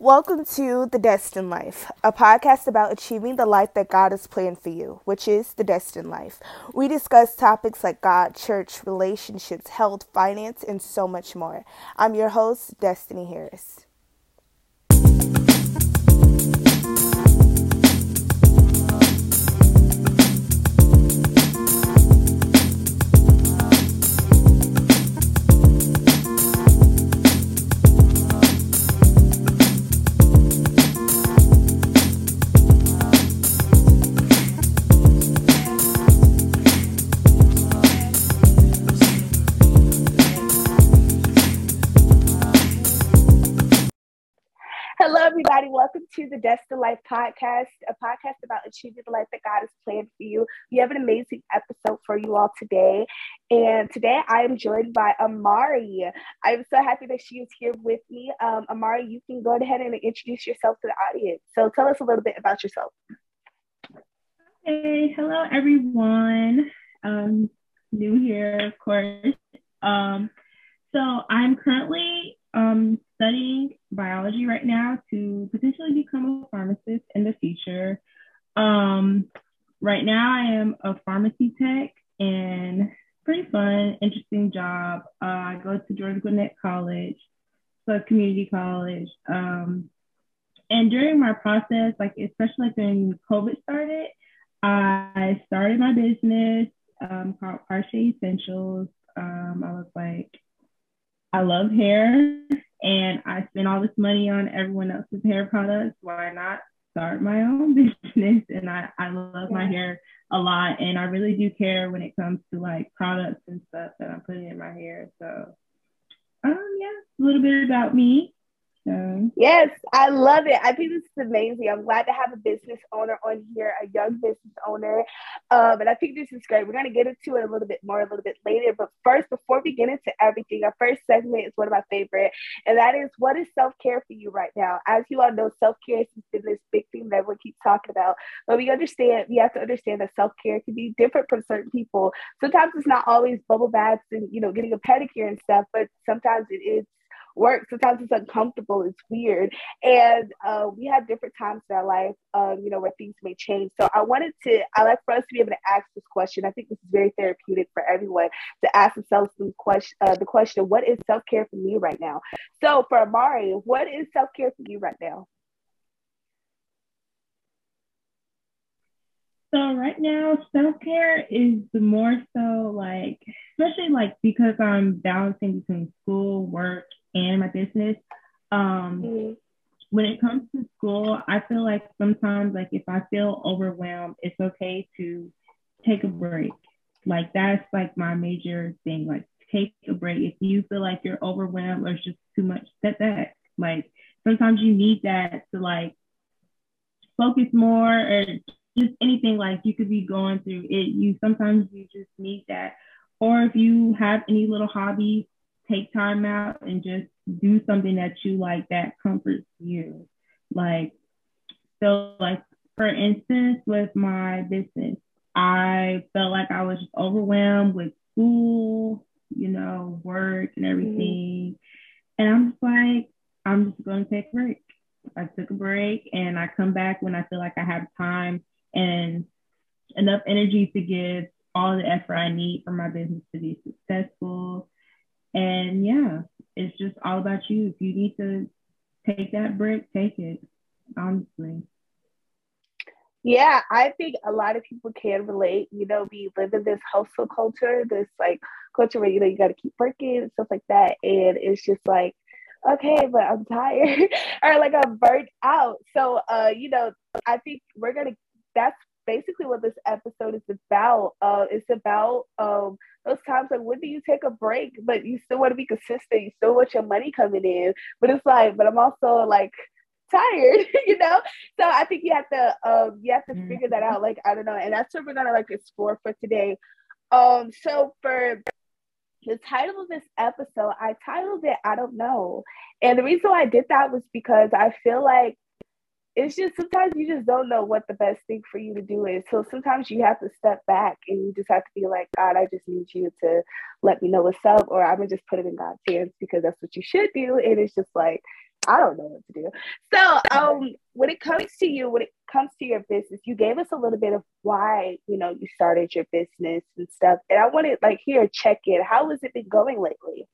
Welcome to The Destined Life, a podcast about achieving the life that God has planned for you, which is the destined life. We discuss topics like God, church, relationships, health, finance, and so much more. I'm your host, Destiny Harris. The Life podcast, a podcast about achieving the life that God has planned for you. We have an amazing episode for you all today. And today I am joined by Ahmari. I'm so happy that she is here with me. Um, Ahmari, you can go ahead and introduce yourself to the audience. So tell us a little bit about yourself. Hey, hello, everyone. Um, new here, of course. Um, so I'm currently um, studying biology right now to potentially become a pharmacist in the future. Um, right now, I am a pharmacy tech and pretty fun, interesting job. Uh, I go to Georgia Gwinnett College, so community college. Um, and during my process, like especially when COVID started, I started my business um, called Parche Essentials. Um, I was like, I love hair and I spend all this money on everyone else's hair products. Why not start my own business? And I, I love my hair a lot. And I really do care when it comes to like products and stuff that I'm putting in my hair. So, um, yeah, a little bit about me. So. Yes, I love it. I think this is amazing. I'm glad to have a business owner on here, a young business owner. Um, and I think this is great. We're going to get into it a little bit more a little bit later. But first, before we get into everything, our first segment is one of my favorite, and that is what is self care for you right now? As you all know, self care has been this big thing that we keep talking about. But we understand, we have to understand that self care can be different from certain people. Sometimes it's not always bubble baths and, you know, getting a pedicure and stuff, but sometimes it is work. Sometimes it's uncomfortable, it's weird. And uh, we have different times in our life, um, you know, where things may change. So I wanted to, I like for us to be able to ask this question. I think this is very therapeutic for everyone to ask themselves the question, uh, the question, what is self care for me right now? So for Ahmari, what is self care for you right now? So right now, self care is more so like, especially like because I'm balancing between school, work, and my business. Um, mm-hmm. When it comes to school, I feel like sometimes, like if I feel overwhelmed, it's okay to take a break. Like that's like my major thing. Like take a break. If you feel like you're overwhelmed or it's just too much, step back. Like sometimes you need that to like focus more or just anything like you could be going through it. You sometimes you just need that. Or if you have any little hobbies take time out and just do something that you like that comforts you. Like, so like for instance, with my business, I felt like I was just overwhelmed with school, you know, work and everything. Mm-hmm. And I'm just like, I'm just gonna take a break. I took a break and I come back when I feel like I have time and enough energy to give all the effort I need for my business to be successful and yeah, it's just all about you. If you need to take that break, take it, honestly. Yeah, I think a lot of people can relate. You know, we live in this hustle culture, this like culture where you know you got to keep working and stuff like that, and it's just like, okay, but I'm tired or like I'm burnt out. So, uh, you know, I think we're gonna. That's basically what this episode is about. Uh, it's about um, those times like when do you take a break, but you still want to be consistent. You still want your money coming in, but it's like, but I'm also like tired, you know. So I think you have to um, you have to mm-hmm. figure that out. Like I don't know, and that's what we're gonna like explore for today. Um, so for the title of this episode, I titled it I don't know, and the reason why I did that was because I feel like it's just sometimes you just don't know what the best thing for you to do is. So sometimes you have to step back and you just have to be like, God, I just need you to let me know what's up, or I'm gonna just put it in God's hands because that's what you should do. And it's just like, I don't know what to do. So, um, when it comes to you, when it comes to your business, you gave us a little bit of why you know you started your business and stuff, and I wanted like here check in. How has it been going lately?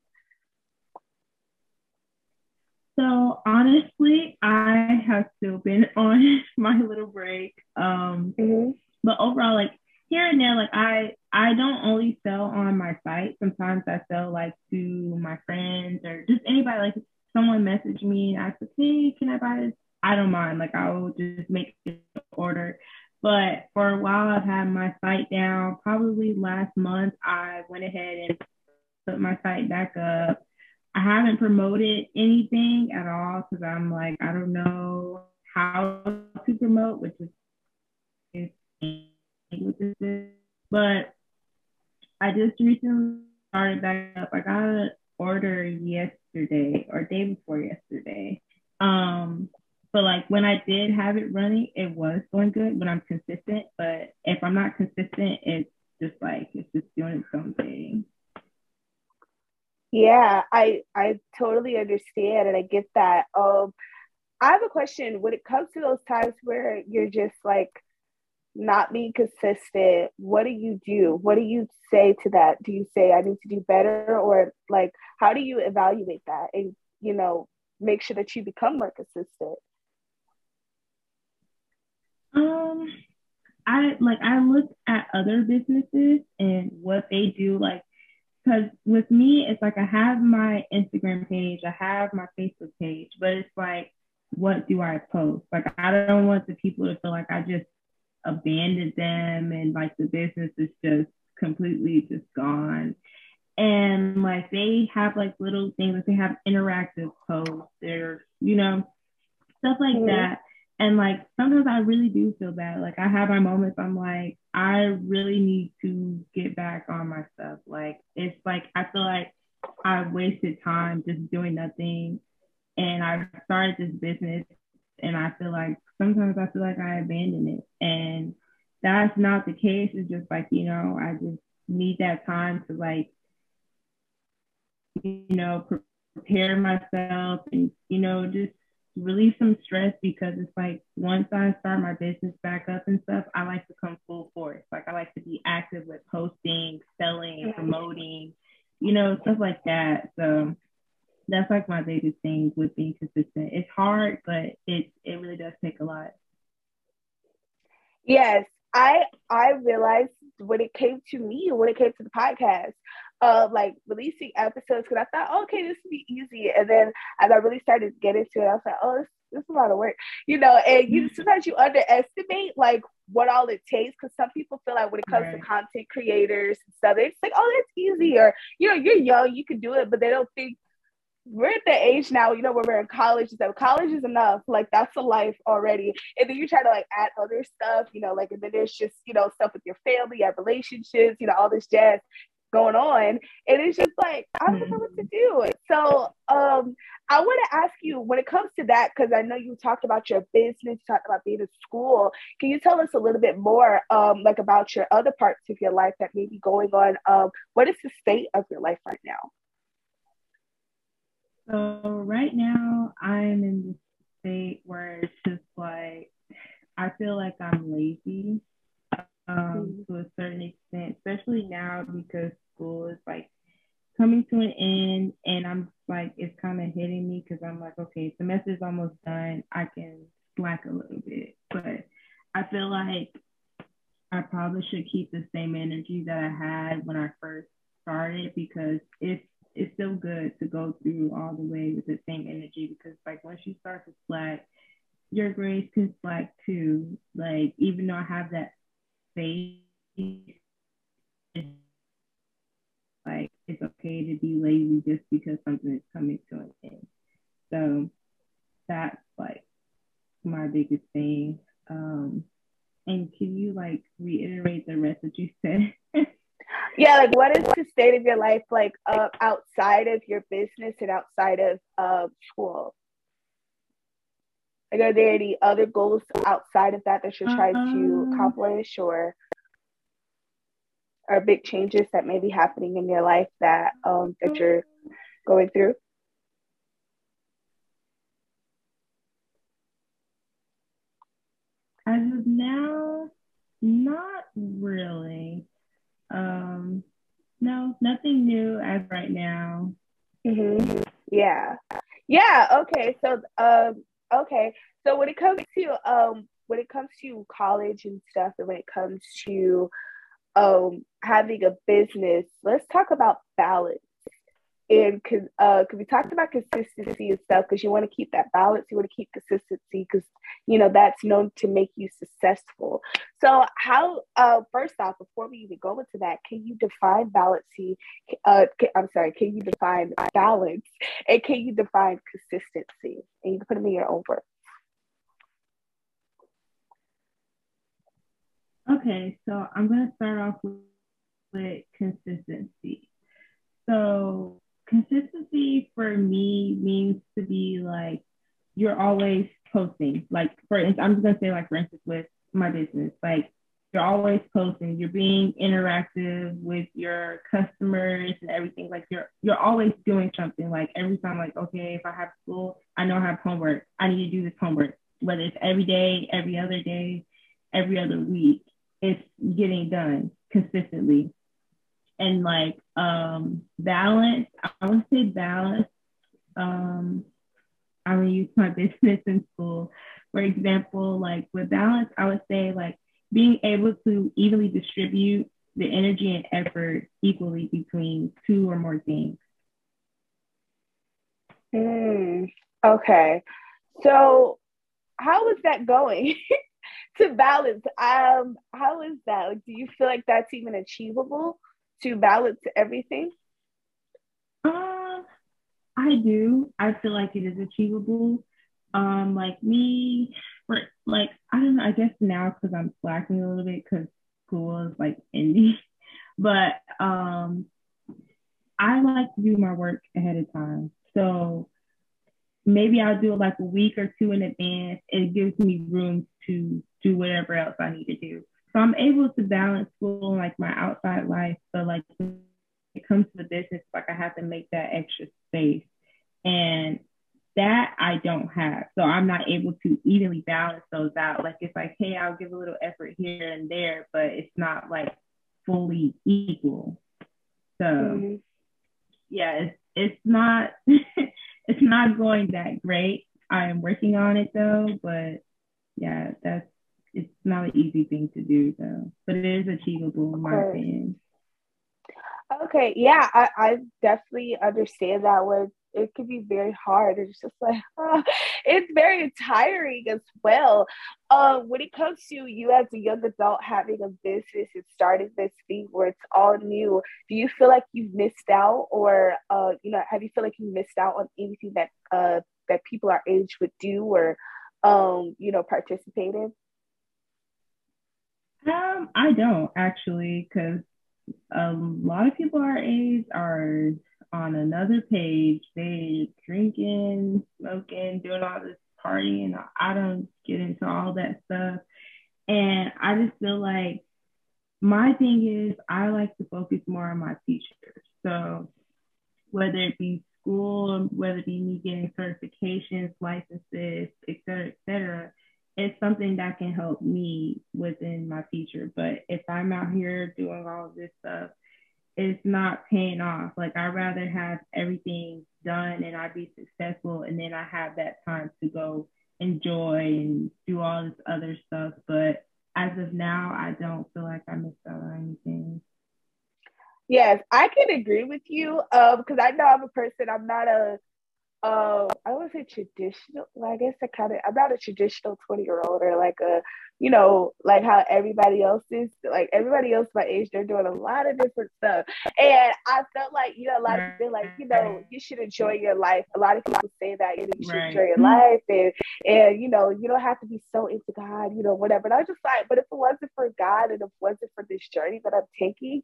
So honestly, I have still been on my little break. Um, mm-hmm. but overall, like here and there, like I I don't only sell on my site. Sometimes I sell like to my friends or just anybody. Like someone message me and ask, "Hey, can I buy this?" I don't mind. Like I will just make the order. But for a while, I've had my site down. Probably last month, I went ahead and put my site back up. I haven't promoted anything at all because I'm like, I don't know how to promote, which is but I just recently started back up. I got an order yesterday or day before yesterday. Um, but like when I did have it running, it was going good when I'm consistent. But if I'm not consistent, it's just like it's just doing its own thing. Yeah, I I totally understand and I get that. Um, I have a question. When it comes to those times where you're just like not being consistent, what do you do? What do you say to that? Do you say I need to do better, or like how do you evaluate that and you know make sure that you become more consistent? Um, I like I look at other businesses and what they do, like because with me, it's like I have my Instagram page, I have my Facebook page, but it's like, what do I post? Like I don't want the people to feel like I just abandoned them and like the business is just completely just gone. And like they have like little things, like they have interactive posts, they're, you know, stuff like mm-hmm. that. And like sometimes I really do feel bad. Like I have my moments I'm like, I really need to get back on my stuff. Like it's like I feel like I wasted time just doing nothing. And I started this business and I feel like sometimes I feel like I abandoned it. And that's not the case. It's just like, you know, I just need that time to like, you know, prepare myself and, you know, just release some stress because it's like once I start my business back up and stuff, I like to come full force. Like I like to be active with posting, selling, promoting, you know, stuff like that. So that's like my biggest thing with being consistent. It's hard, but it it really does take a lot. Yes, I I realized when it came to me, when it came to the podcast, of like releasing episodes because I thought, okay, this would be easy. And then as I really started getting to get into it, I was like, oh, this, this is a lot of work, you know. And you mm-hmm. sometimes you underestimate like what all it takes because some people feel like when it comes right. to content creators and stuff, it's like, oh, that's easy, or you know, you're young, you can do it, but they don't think we're at the age now, you know, where we're in college. So college is enough. Like that's a life already. And then you try to like add other stuff, you know, like and then there's just, you know, stuff with your family, your relationships, you know, all this jazz going on. And it's just like, I don't know what to do. So um, I want to ask you when it comes to that, because I know you talked about your business, you talked about being in school. Can you tell us a little bit more um, like about your other parts of your life that may be going on? Um, what is the state of your life right now? So right now I'm in the state where it's just like I feel like I'm lazy um, mm-hmm. to a certain extent, especially now because school is like coming to an end and I'm like, it's kind of hitting me because I'm like, okay, semester's almost done. I can slack a little bit. But I feel like I probably should keep the same energy that I had when I first started because it's it's still good to go through all the way with the same energy because like once you start to slack, your grades can slack too. Like even though I have that faith like it's okay to be lazy just because something is coming to an end. So that's like my biggest thing. Um, and can you like reiterate the rest that you said? yeah, like what is the state of your life like uh, outside of your business and outside of uh, school? Like, are there any other goals outside of that that you're trying um, to accomplish, or or big changes that may be happening in your life that um, that you're going through? As of now, not really. Um, no, nothing new as right now. Mm-hmm. Yeah, yeah. Okay, so um, okay, so when it comes to um, when it comes to college and stuff, and when it comes to um having a business, let's talk about balance. And because uh, we talked about consistency and stuff because you want to keep that balance you want to keep consistency because you know that's known to make you successful. So how uh, first off before we even go into that can you define balance uh, i'm sorry can you define balance and can you define consistency? And you can put them in your own words. Okay so i'm going to start off with, with consistency so consistency for me means to be like you're always posting. Like for instance, I'm just gonna say like for instance with my business, like you're always posting, you're being interactive with your customers and everything. Like you're you're always doing something. Like every time, like, okay, if I have school, I know I have homework. I need to do this homework. Whether it's every day, every other day, every other week, it's getting done consistently and like um balance i would say balance um i'm gonna use my business in school. For example like with balance i would say like being able to evenly distribute the energy and effort equally between two or more things. Mm, okay. So how is that going to balance? Um how is that? Like do you feel like that's even achievable to balance everything? Uh, I do. I feel like it is achievable. Um, like me, for like I don't know. I guess now because I'm slacking a little bit because school is like ending, but um, I like to do my work ahead of time. So maybe I'll do it like a week or two in advance. It gives me room to do whatever else I need to do. So I'm able to balance school and like my outside life. But like when it comes to the business, like I have to make that extra space. And that I don't have. So I'm not able to evenly balance those out. Like it's like, hey, I'll give a little effort here and there, but it's not like fully equal. So mm-hmm. yeah, it's it's not it's not going that great. I am working on it though, but yeah, that's it's not an easy thing to do though, but it is achievable in my opinion. Okay, yeah, I, I definitely understand that one. It can be very hard. It's just like it's very tiring as well. Uh, when it comes to you as a young adult having a business and starting this thing where it's all new, do you feel like you've missed out, or uh, you know, have you feel like you missed out on anything that uh that people our age would do or um you know participate in? Um, I don't actually, because a lot of people our age are on another page. They drinking, smoking, doing all this partying. I don't get into all that stuff. And I just feel like my thing is I like to focus more on my future. So whether it be school, whether it be me getting certifications, licenses, et cetera, et cetera, it's something that can help me within my future. But if I'm out here doing all this stuff, it's not paying off. Like I'd rather have everything done and I be successful and then I have that time to go enjoy and do all this other stuff. But as of now, I don't feel like I missed out on anything. Yes, I can agree with you Um, because I know I'm a person, I'm not a um, I would say traditional. Well, I guess I kind of. I'm not a traditional twenty year old or like a, you know, like how everybody else is. Like everybody else my age, they're doing a lot of different stuff, and I felt like you know a lot of people like you know you should enjoy your life. A lot of people say that you know you should right. enjoy your life, and and you know you don't have to be so into God, you know, whatever. And I was just like, but if it wasn't for God and if it wasn't for this journey that I'm taking,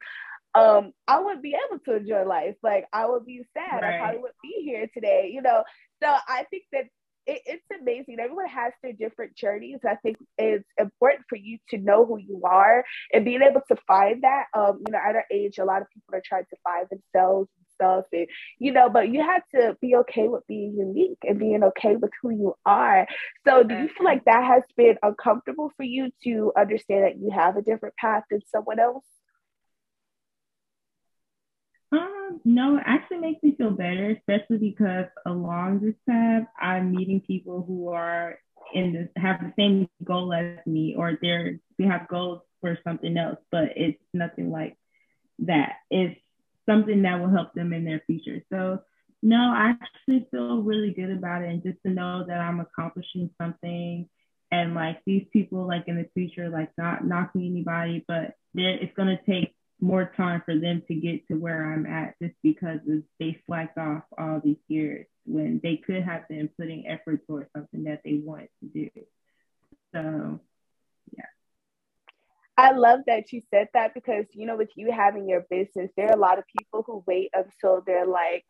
um, I wouldn't be able to enjoy life. Like I would be sad. Right. I probably wouldn't be here today, you know. So I think that it, it's amazing. Everyone has their different journeys. I think it's important for you to know who you are and being able to find that. Um, you know, at our age, a lot of people are trying to find themselves and stuff and you know but you have to be okay with being unique and being okay with who you are so do you feel like that has been uncomfortable for you to understand that you have a different path than someone else no, it actually makes me feel better, especially because along this path, I'm meeting people who are in this have the same goal as me, or they're they have goals for something else, but it's nothing like that. It's something that will help them in their future. So no, I actually feel really good about it, and just to know that I'm accomplishing something, and like these people, like in the future, like not knocking anybody, but it's gonna take more time for them to get to where I'm at just because they slacked off all these years when they could have been putting effort towards something that they wanted to do. So, yeah. I love that you said that because, you know, with you having your business, there are a lot of people who wait until they're like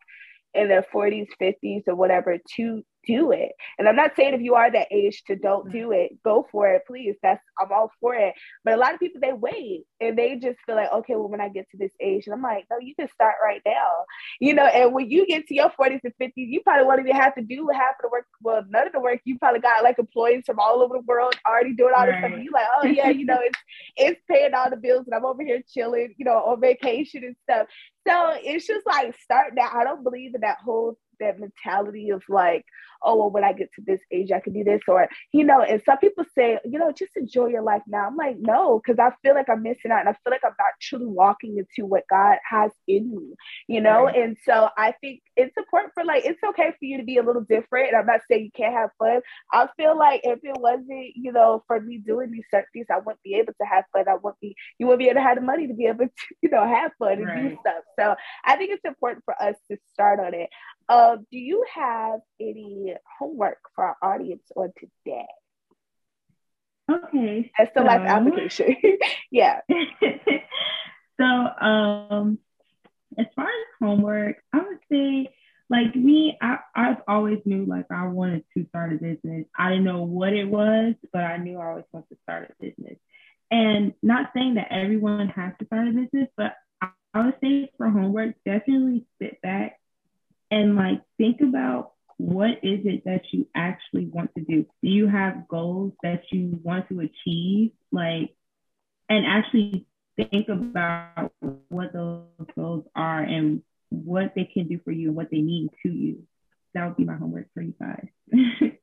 in their 40s, 50s, or whatever to do it. And I'm not saying if you are that age to don't mm. do it, go for it, please. That's I'm all for it. But a lot of people they wait and they just feel like, okay, well, when I get to this age, and I'm like, no, you can start right now. You know, and when you get to your 40s and 50s, you probably won't even have to do half of the work. Well, none of the work. You probably got like employees from all over the world already doing all this stuff. You like, oh yeah, you know, it's it's paying all the bills, and I'm over here chilling, you know, on vacation and stuff. So it's just like start now. I don't believe in that whole that mentality of like, oh, well, when I get to this age, I can do this, or you know. And some people say, you know, just enjoy your life now. I'm like, no, because I feel like I'm missing out, and I feel like I'm not truly walking into what God has in me, you know. Right. And so I think it's important for like it's okay for you to be a little different. And I'm not saying you can't have fun. I feel like if it wasn't, you know, for me doing these certain things, I wouldn't be able to have fun. I wouldn't be, you wouldn't be able to have the money to be able to, you know, have fun and right. do stuff. So I think it's important for us to start on it. Uh, do you have any homework for our audience on today? Okay. As the so, life application. yeah. so um as far as homework, I would say like me, I, I've always knew like I wanted to start a business. I didn't know what it was, but I knew I always wanted to start a business. And not saying that everyone has to start a business, but I, I would say for homework, definitely sit back and like think about what is it that you actually want to do? Do you have goals that you want to achieve? Like, and actually think about what those goals are and what they can do for you and what they mean to you. That would be my homework for you guys.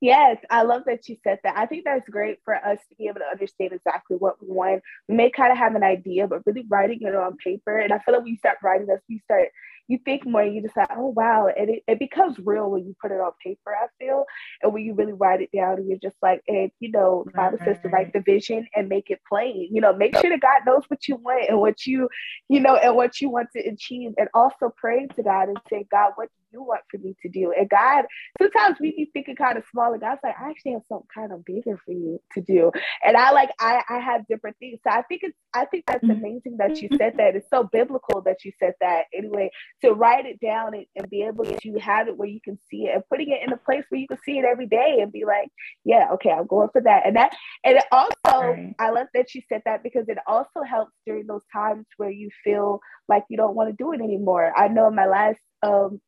Yes, I love that you said that. I think that's great for us to be able to understand exactly what we want. We may kind of have an idea, but really writing it on paper. And I feel like when you start writing this, you start you think more, you decide, oh wow, and it, it becomes real when you put it on paper, I feel. And when you really write it down and you're just like, and you know, the Bible says to write the vision and make it plain. You know, make sure that God knows what you want and what you, you know, and what you want to achieve. And also pray to God and say, God, what you want for me to do? And God, sometimes we be thinking kind of small, and God's like, I actually have something kind of bigger for you to do. And I like, I, I have different things. So I think it's, I think that's mm-hmm. amazing that you said that. It's so biblical that you said that anyway, to write it down and, and be able to have it where you can see it and putting it in a place where you can see it every day and be like, yeah, okay, I'm going for that. And that, and it also, right. I love that you said that because it also helps during those times where you feel like you don't want to do it anymore. I know in my last um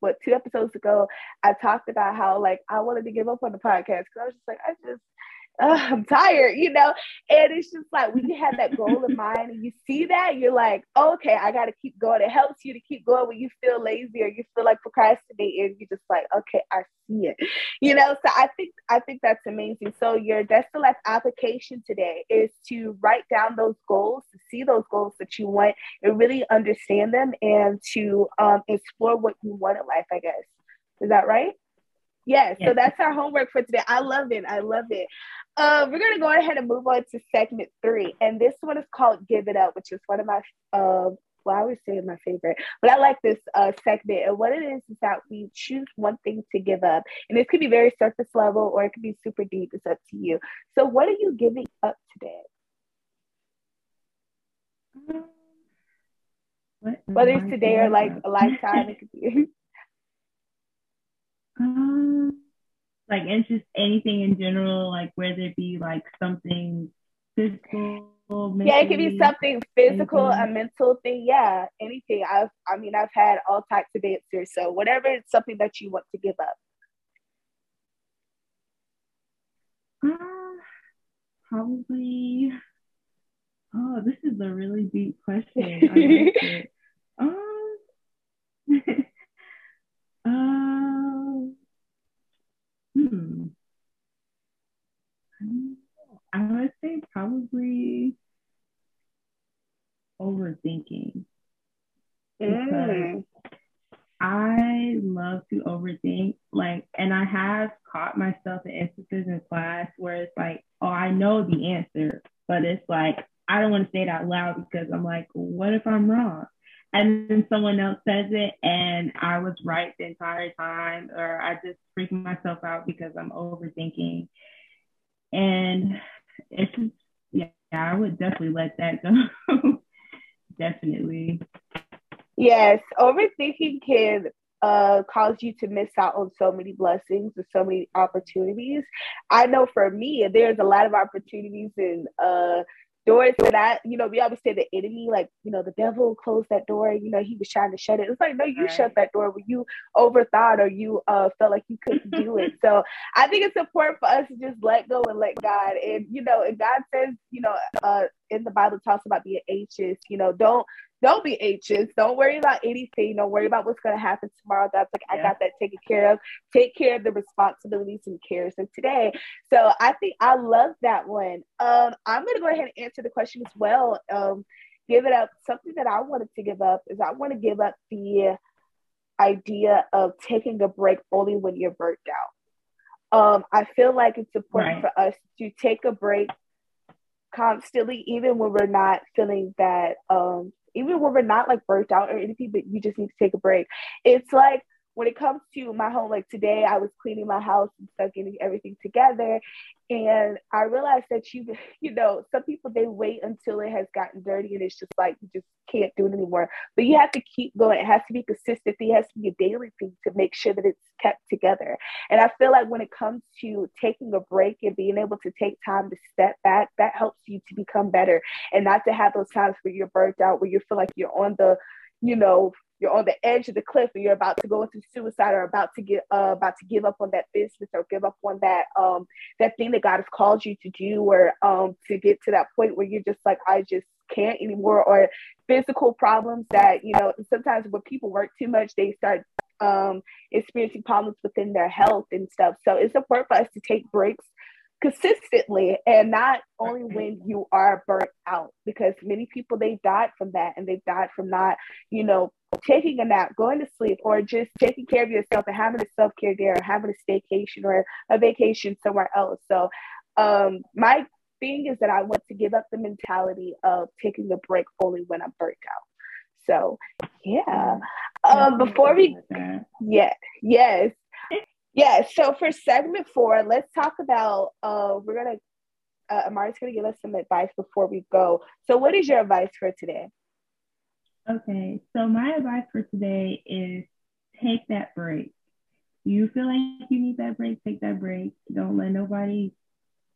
what two episodes ago, I talked about how like I wanted to give up on the podcast because I was just like, I just I'm tired, you know? And it's just like when you have that goal in mind and you see that, you're like, okay, I got to keep going. It helps you to keep going when you feel lazy or you feel like procrastinating. You're just like, okay, I see it, you know? So I think, I think that's amazing. So your That's Life application today is to write down those goals, to see those goals that you want and really understand them and to um, explore what you want in life, I guess. Is that right? Yes, yes, so that's our homework for today. I love it. I love it. Uh, we're gonna go ahead and move on to segment three, and this one is called "Give It Up," which is one of my uh, well, I would say my favorite, but I like this uh, segment. And what it is is that we choose one thing to give up, and this could be very surface level or it could be super deep. It's up to you. So, what are you giving up today? What Whether it's today or like a lifetime, it could be. um, like it's just anything in general, like whether it be like something physical yeah, it could be something physical, anything. a mental thing. Yeah, anything. I've, I mean, I've had all types of answers. So whatever, it's something that you want to give up. Uh, probably. Oh, this is a really deep question. I like it. Um, um, hmm. I would say probably overthinking. Mm. I love to overthink, like, and I have caught myself in instances in class where it's like, oh, I know the answer, but it's like, I don't want to say it out loud because I'm like, what if I'm wrong? And then someone else says it and I was right the entire time, or I just freak myself out because I'm overthinking. And it's yeah, I would definitely let that go. definitely. Yes, overthinking can uh, cause you to miss out on so many blessings and so many opportunities. I know for me, there's a lot of opportunities and uh, doors that I, you know, we always say the enemy, like, you know, the devil closed that door, you know, he was trying to shut it. It's like, no, you right. shut that door when you overthought or you uh, felt like you couldn't do it. So I think it's important for us to just let go and let God. And, you know, and God says, you know, uh, in the Bible talks about being anxious, you know, don't don't be anxious. Don't worry about anything. Don't worry about what's going to happen tomorrow. God's like, yeah. I got that taken care of. Take care of the responsibilities and cares of today. So I think I love that one. Um, I'm going to go ahead and answer the question as well. Um, give it up. Something that I wanted to give up is I want to give up the idea of taking a break only when you're burnt out. Um, I feel like it's important right. for us to take a break constantly, even when we're not feeling that um, even when we're not like burnt out or anything, but you just need to take a break. It's like when it comes to my home, like today I was cleaning my house and stuff, getting everything together. And I realized that you, you know, some people they wait until it has gotten dirty and it's just like you just can't do it anymore. But you have to keep going. It has to be consistent. It has to be a daily thing to make sure that it's kept together. And I feel like when it comes to taking a break and being able to take time to step back, that helps you to become better and not to have those times where you're burnt out, where you feel like you're on the, you know, you're on the edge of the cliff and you're about to go into suicide or about to get uh, about to give up on that business or give up on that um that thing that God has called you to do or um to get to that point where you're just like I just can't anymore or physical problems that you know sometimes when people work too much they start um experiencing problems within their health and stuff. So it's important for us to take breaks consistently and not only when you are burnt out because many people they died from that and they died from not you know taking a nap going to sleep or just taking care of yourself and having a self-care day or having a staycation or a vacation somewhere else. So um my thing is that i want to give up the mentality of taking a break only when i'm burnt out. So yeah. Um before we yeah yes yeah, so for segment four, let's talk about uh we're gonna uh Ahmari's gonna give us some advice before we go. So what is your advice for today? Okay, so my advice for today is take that break. You feel like you need that break, take that break. Don't let nobody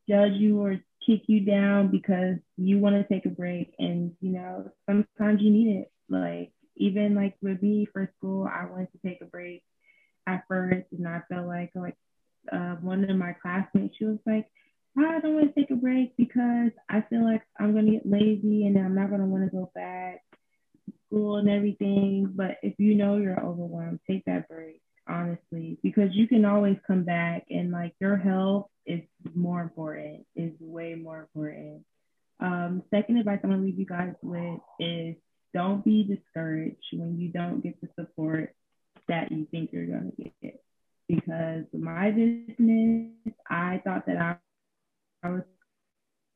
judge you or kick you down because you want to take a break. And you know, sometimes you need it. Like even like with me for school, I wanted to take a break at first, and I felt like like uh, one of my classmates, she was like, I don't want to take a break because I feel like I'm gonna get lazy and I'm not gonna want to go back to school and everything. But if you know you're overwhelmed, take that break, honestly, because you can always come back and like your health is more important, is way more important. Um, second advice I'm gonna leave you guys with is don't be discouraged when you don't get the support that you think you're going to get. Because my business, I thought that I, I would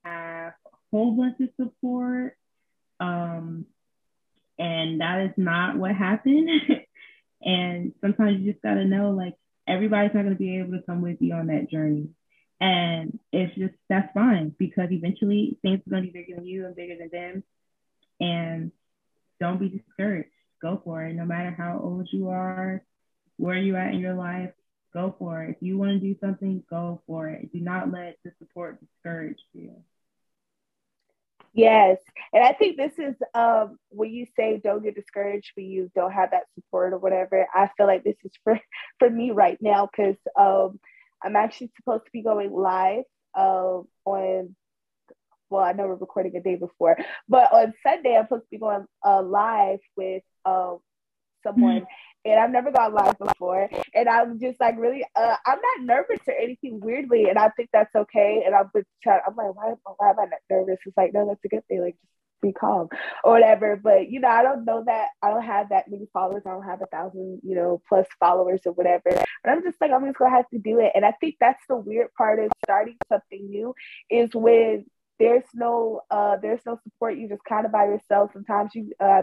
have a whole bunch of support. Um, and that is not what happened. and sometimes you just got to know like everybody's not going to be able to come with you on that journey. And it's just, that's fine because eventually things are going to be bigger than you and bigger than them. And don't be discouraged go for it. No matter how old you are, where you at in your life, go for it. If you want to do something, go for it. Do not let the support discourage you. Yes. And I think this is um when you say don't get discouraged when you don't have that support or whatever, I feel like this is for for me right now because um I'm actually supposed to be going live um on well, I know we're recording a day before, but on Sunday I'm supposed to be going uh, live with um someone and I've never gone live before. And I'm just like really, uh, I'm not nervous or anything weirdly, and I think that's okay. And I'm just trying, I'm like, why, why am I not nervous? It's like, no, that's a good thing. Like, just be calm or whatever. But you know, I don't know that I don't have that many followers. I don't have a thousand, you know, plus followers or whatever. But I'm just like, I'm just gonna have to do it. And I think that's the weird part of starting something new is when there's no uh there's no support. You just kind of by yourself. Sometimes you uh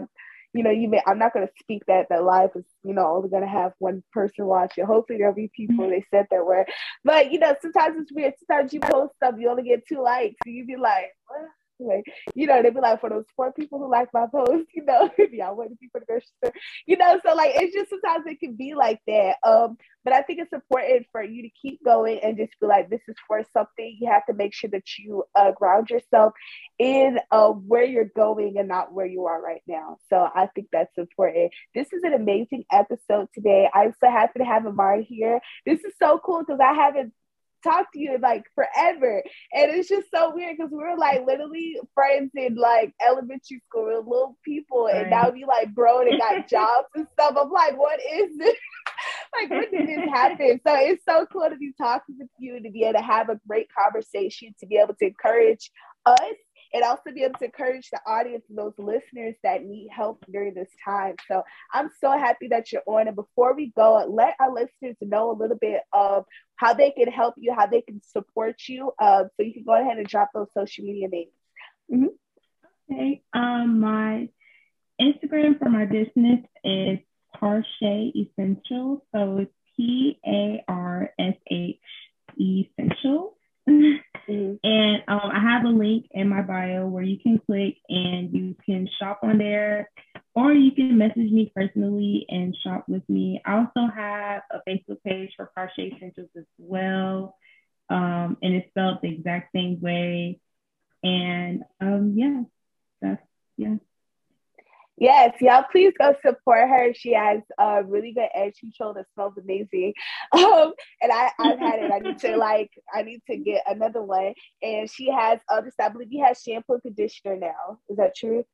you know, you may, I'm not going to speak that that life is, you know, only going to have one person watch it. Hopefully there'll be people mm-hmm. they said that were, but you know, sometimes it's weird. Sometimes you post stuff, you only get two likes, and you be like, what? Like, you know, they'd be like, for those four people who like my post, you know, if y'all want to be for the grocery store, you know, so like it's just sometimes it can be like that. Um, but I think it's important for you to keep going and just be like, this is for something. You have to make sure that you uh, ground yourself in uh, where you're going and not where you are right now. So I think that's important. This is an amazing episode today. I'm so happy to have Ahmari here. This is so cool because I haven't talk to you like forever. And it's just so weird because we were like literally friends in like elementary school, we little people, right. and now we like grown and got jobs and stuff. I'm like, what is this? like, when did this happen? So it's so cool to be talking with you, to be able to have a great conversation, to be able to encourage us and also be able to encourage the audience and those listeners that need help during this time. So I'm so happy that you're on. And before we go, let our listeners know a little bit of how they can help you, how they can support you. Uh, so you can go ahead and drop those social media names. Mm-hmm. Okay. Um, my Instagram for my business is Parshay Essential. So it's P A R S H Essentials. Mm-hmm. And um, I have a link in my bio where you can click and you can shop on there, or you can message me personally and shop with me. I also have a Facebook page for Crochet Essentials as well, um, and it's spelled the exact same way. And um, yeah, that's yeah. Yes, y'all please go support her. She has a really good edge control that smells amazing. Um, and I, I've had it. I need to like I need to get another one. And she has other stuff. I believe you have shampoo and conditioner now. Is that true?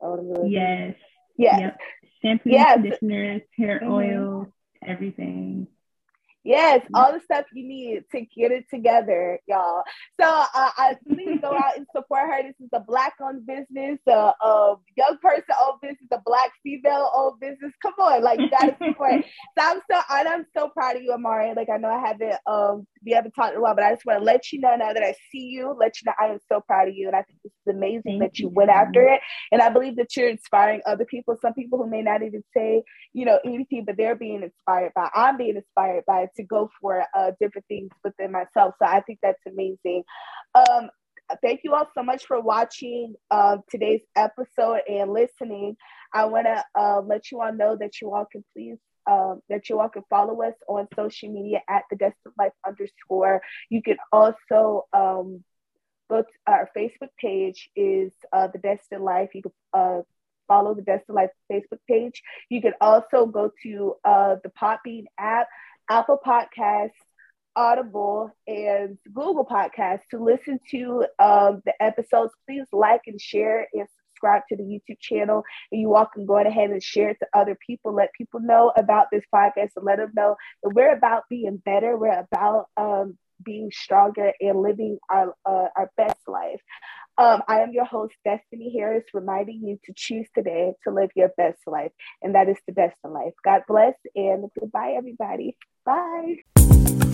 Really yes. Yes. Yep. Shampoo, yes. conditioner, hair mm-hmm. oil, everything. Yes, all the stuff you need to get it together, y'all. So uh, I please go out and support her. This is a black-owned business, uh, uh, Like that is support. so I'm so and I'm so proud of you, Ahmari. Like I know I haven't um we haven't talked in a while, but I just want to let you know now that I see you, let you know I am so proud of you, and I think this is amazing Thank that you, you went after it. And I believe that you're inspiring other people. Some people who may not even say you know anything, but they're being inspired by. I'm being inspired by it to go for uh, different things within myself. So I think that's amazing. Um, thank you all so much for watching uh, today's episode and listening. I want to uh, let you all know that you all can please um, that you all can follow us on social media at the Destined Life underscore. You can also um, go to our Facebook page is uh, the Destined Life. You can uh, follow the Destined Life Facebook page. You can also go to uh, the Podbean app. Apple Podcasts, Audible, and Google Podcasts to listen to um, the episodes. Please like and share and subscribe to the YouTube channel. And you all can go ahead and share it to other people. Let people know about this podcast and let them know that we're about being better. We're about um, being stronger and living our, uh, our best life. Um, I am your host, Destiny Harris, reminding you to choose today to live your best life, and that is the best in life. God bless and goodbye, everybody. Bye.